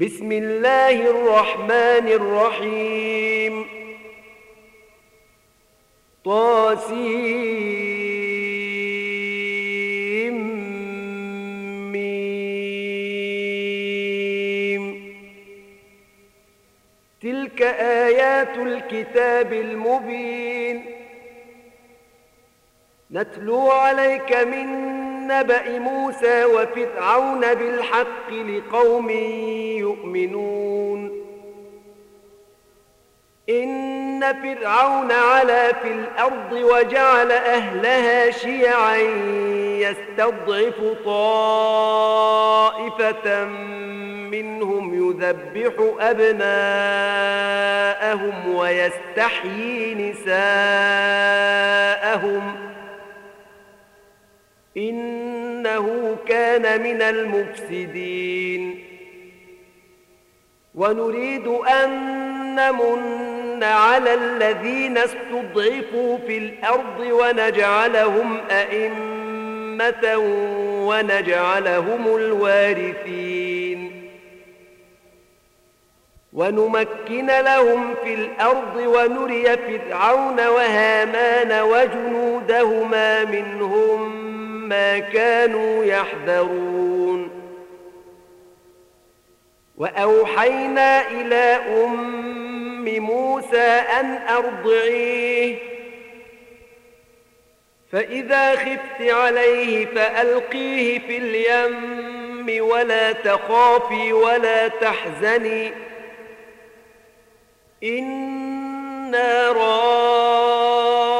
بسم الله الرحمن الرحيم. طاسيم. تلك آيات الكتاب المبين. نتلو عليك من نبأ موسى وفرعون بالحق لقوم يؤمنون. إن فرعون علا في الأرض وجعل أهلها شيعا يستضعف طائفة منهم يذبح أبناءهم ويستحيي نساءهم إنه كان من المفسدين. ونريد أن نمن على الذين استضعفوا في الأرض ونجعلهم أئمة ونجعلهم الوارثين. ونمكن لهم في الأرض ونري فرعون وهامان وجنودهما منهم. ما كانوا يحذرون. وأوحينا إلى أم موسى أن أرضعيه. فإذا خفت عليه فألقيه في اليم ولا تخافي ولا تحزني. إنا إليك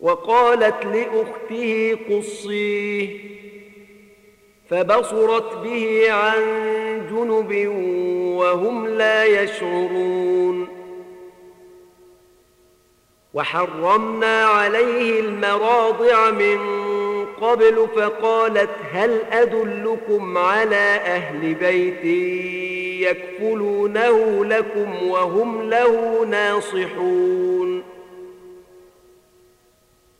وقالت لأخته قصيه فبصرت به عن جنب وهم لا يشعرون. وحرمنا عليه المراضع من قبل فقالت هل أدلكم على أهل بيت يكفلونه لكم وهم له ناصحون؟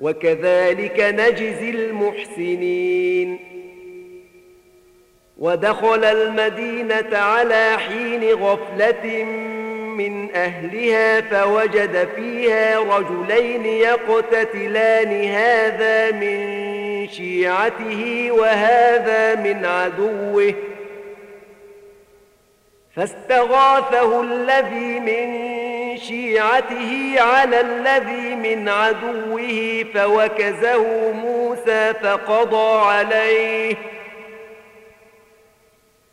وكذلك نجزي المحسنين. ودخل المدينة على حين غفلة من أهلها فوجد فيها رجلين يقتتلان هذا من شيعته وهذا من عدوه. فاستغاثه الذي من شيعته على الذي من عدوه فوكزه موسى فقضى عليه.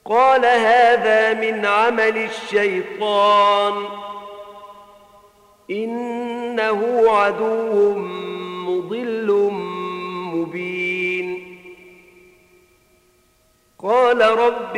قال هذا من عمل الشيطان. إنه عدو مضل مبين. قال رب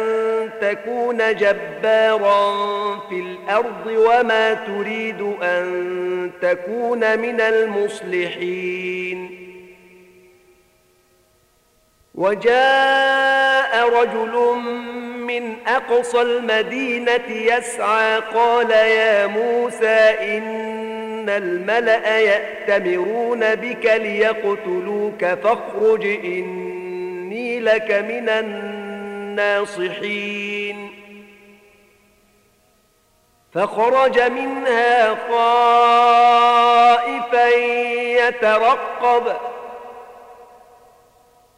تكون جبارا في الأرض وما تريد أن تكون من المصلحين. وجاء رجل من أقصى المدينة يسعى قال يا موسى إن الملأ يأتمرون بك ليقتلوك فاخرج إني لك من الناصحين. فخرج منها خائفا يترقب.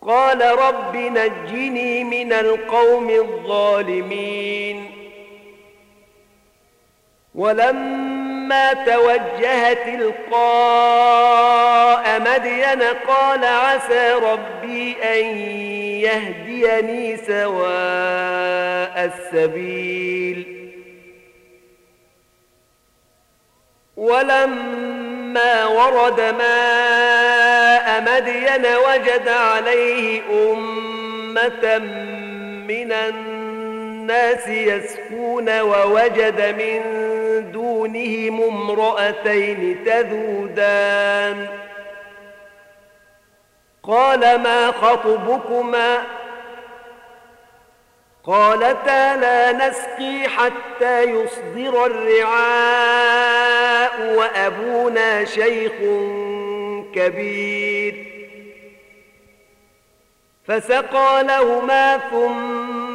قال رب نجني من القوم الظالمين. ولما توجه تلقاء مدين قال عسى ربي أن يهديني سواء السبيل. ولما ورد ماء مدين وجد عليه أمة من الناس يسكون ووجد من دونهم امرأتين تذودان. قال ما خطبكما؟ قالتا لا نسقي حتى يصدر الرعاء وأبونا شيخ كبير. فسقى لهما ثم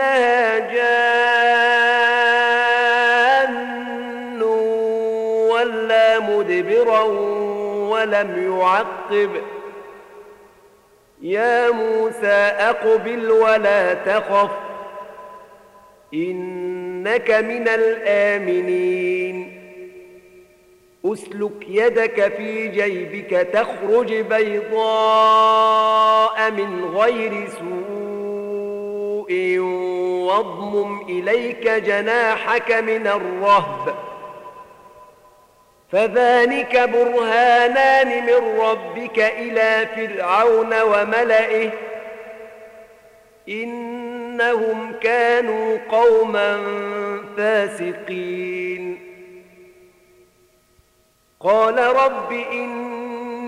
كأنها جان ولا مدبرا ولم يعقب يا موسى أقبل ولا تخف إنك من الآمنين اسلك يدك في جيبك تخرج بيضاء من غير سوء واضمم إليك جناحك من الرهب. فذلك برهانان من ربك إلى فرعون وملئه. إنهم كانوا قوما فاسقين. قال رب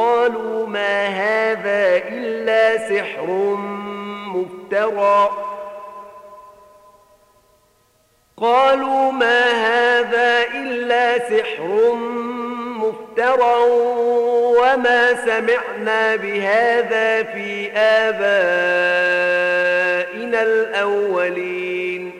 قالوا ما هذا إلا سحر مفترى. قالوا ما هذا إلا سحر مفترى وما سمعنا بهذا في آبائنا الأولين.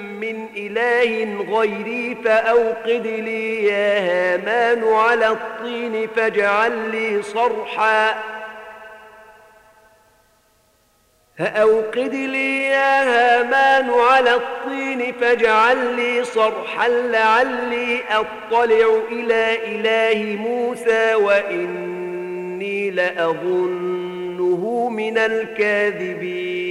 من إله غيري فأوقد لي يا هامان على الطين فاجعل لي صرحا. فأوقد لي يا هامان على الطين فاجعل لي صرحا لعلي أطلع إلى إله موسى وإني لأظنه من الكاذبين.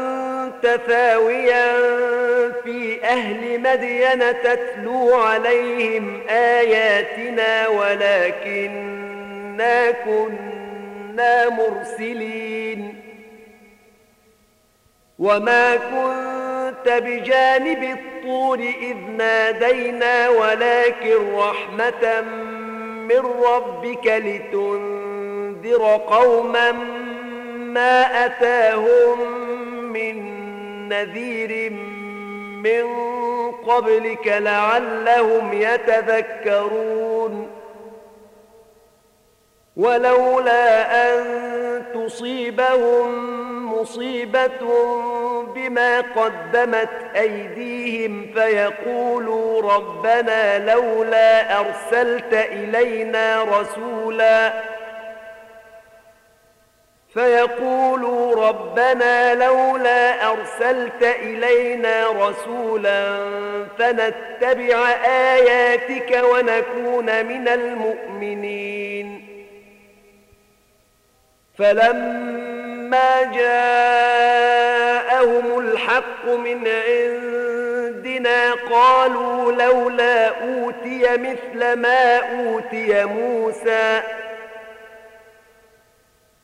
ثاويا في أهل مدين تتلو عليهم آياتنا ولكننا كنا مرسلين. وما كنت بجانب الطور إذ نادينا ولكن رحمة من ربك لتنذر قوما ما أتاهم من نذير من قبلك لعلهم يتذكرون. ولولا أن تصيبهم مصيبة بما قدمت أيديهم فيقولوا ربنا لولا أرسلت إلينا رسولا فيقولوا ربنا لولا أرسلت إلينا رسولا فنتبع آياتك ونكون من المؤمنين. فلما جاءهم الحق من عندنا قالوا لولا أوتي مثل ما أوتي موسى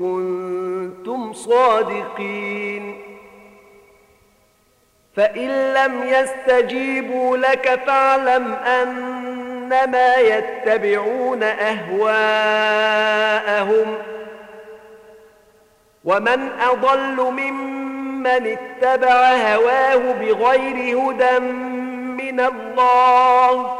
كنتم صادقين. فإن لم يستجيبوا لك فاعلم أنما يتبعون أهواءهم. ومن أضل ممن اتبع هواه بغير هدى من الله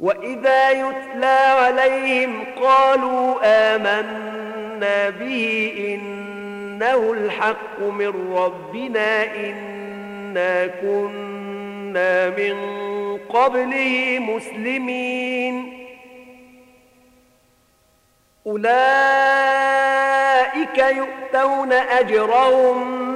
وإذا يتلى عليهم قالوا آمنا به إنه الحق من ربنا إنا كنا من قبله مسلمين أولئك يؤتون أجرهم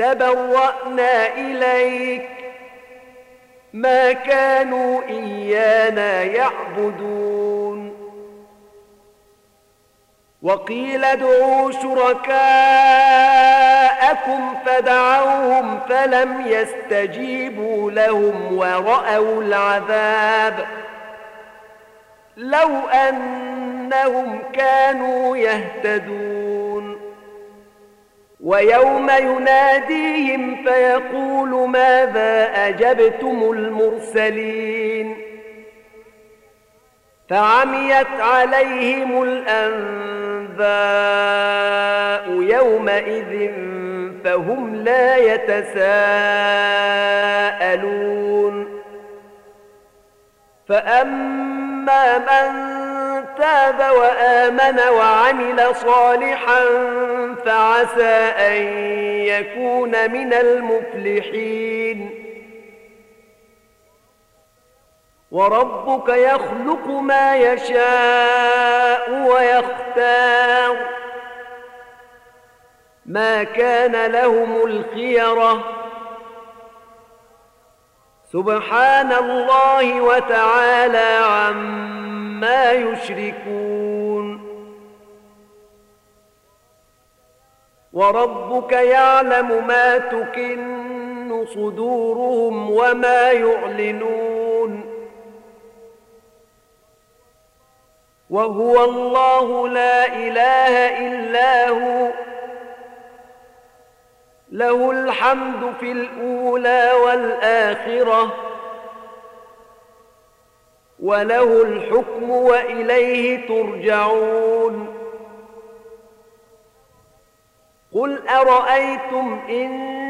تبرأنا إليك. ما كانوا إيانا يعبدون. وقيل ادعوا شركاءكم فدعوهم فلم يستجيبوا لهم ورأوا العذاب. لو أنهم كانوا يهتدون. ويوم يناديهم فيقول ماذا أجبتم المرسلين؟ فعميت عليهم الأنباء يومئذ فهم لا يتساءلون. فأما من تاب وآمن وعمل صالحا فعسى أن يكون من المفلحين وربك يخلق ما يشاء ويختار ما كان لهم الخيره سبحان الله وتعالى عما يشركون. وربك يعلم ما تكن صدورهم وما يعلنون. وهو الله لا إله إلا هو. له الحمد في الأولى والآخرة وله الحكم وإليه ترجعون. قل أرأيتم إن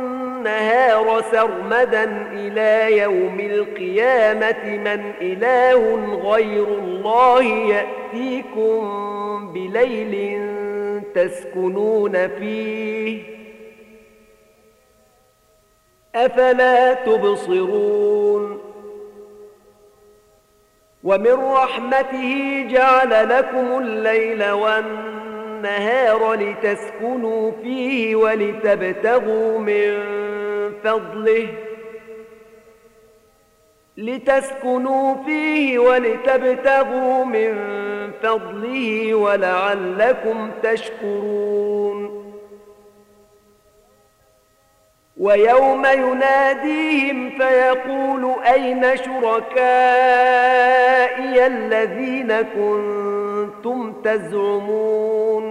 النهار سرمدا إلى يوم القيامة من إله غير الله يأتيكم بليل تسكنون فيه. أفلا تبصرون؟ ومن رحمته جعل لكم الليل والنهار لتسكنوا فيه ولتبتغوا من فضله لتسكنوا فيه ولتبتغوا من فضله ولعلكم تشكرون. ويوم يناديهم فيقول أين شركائي الذين كنتم تزعمون؟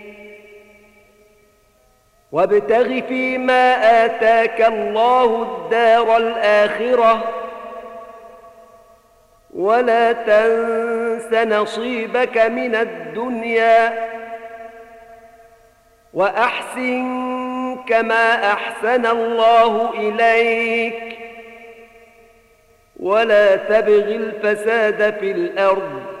وابتغ فيما آتاك الله الدار الآخرة ولا تنس نصيبك من الدنيا وأحسن كما أحسن الله إليك ولا تبغ الفساد في الأرض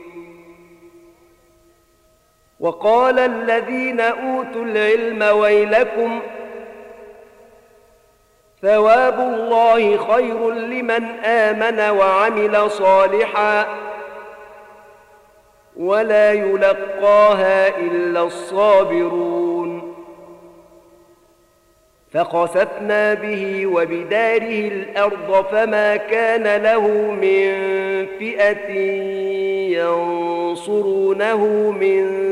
وقال الذين أوتوا العلم ويلكم ۖ ثواب الله خير لمن آمن وعمل صالحا ولا يلقاها إلا الصابرون. فخسفنا به وبداره الأرض فما كان له من فئة ينصرونه من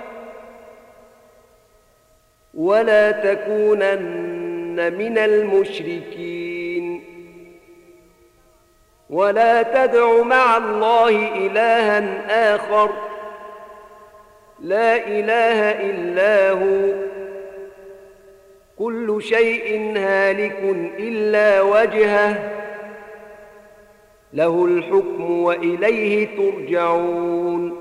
ولا تكونن من المشركين. ولا تدع مع الله إلها آخر. لا إله إلا هو. كل شيء هالك إلا وجهه. له الحكم وإليه ترجعون.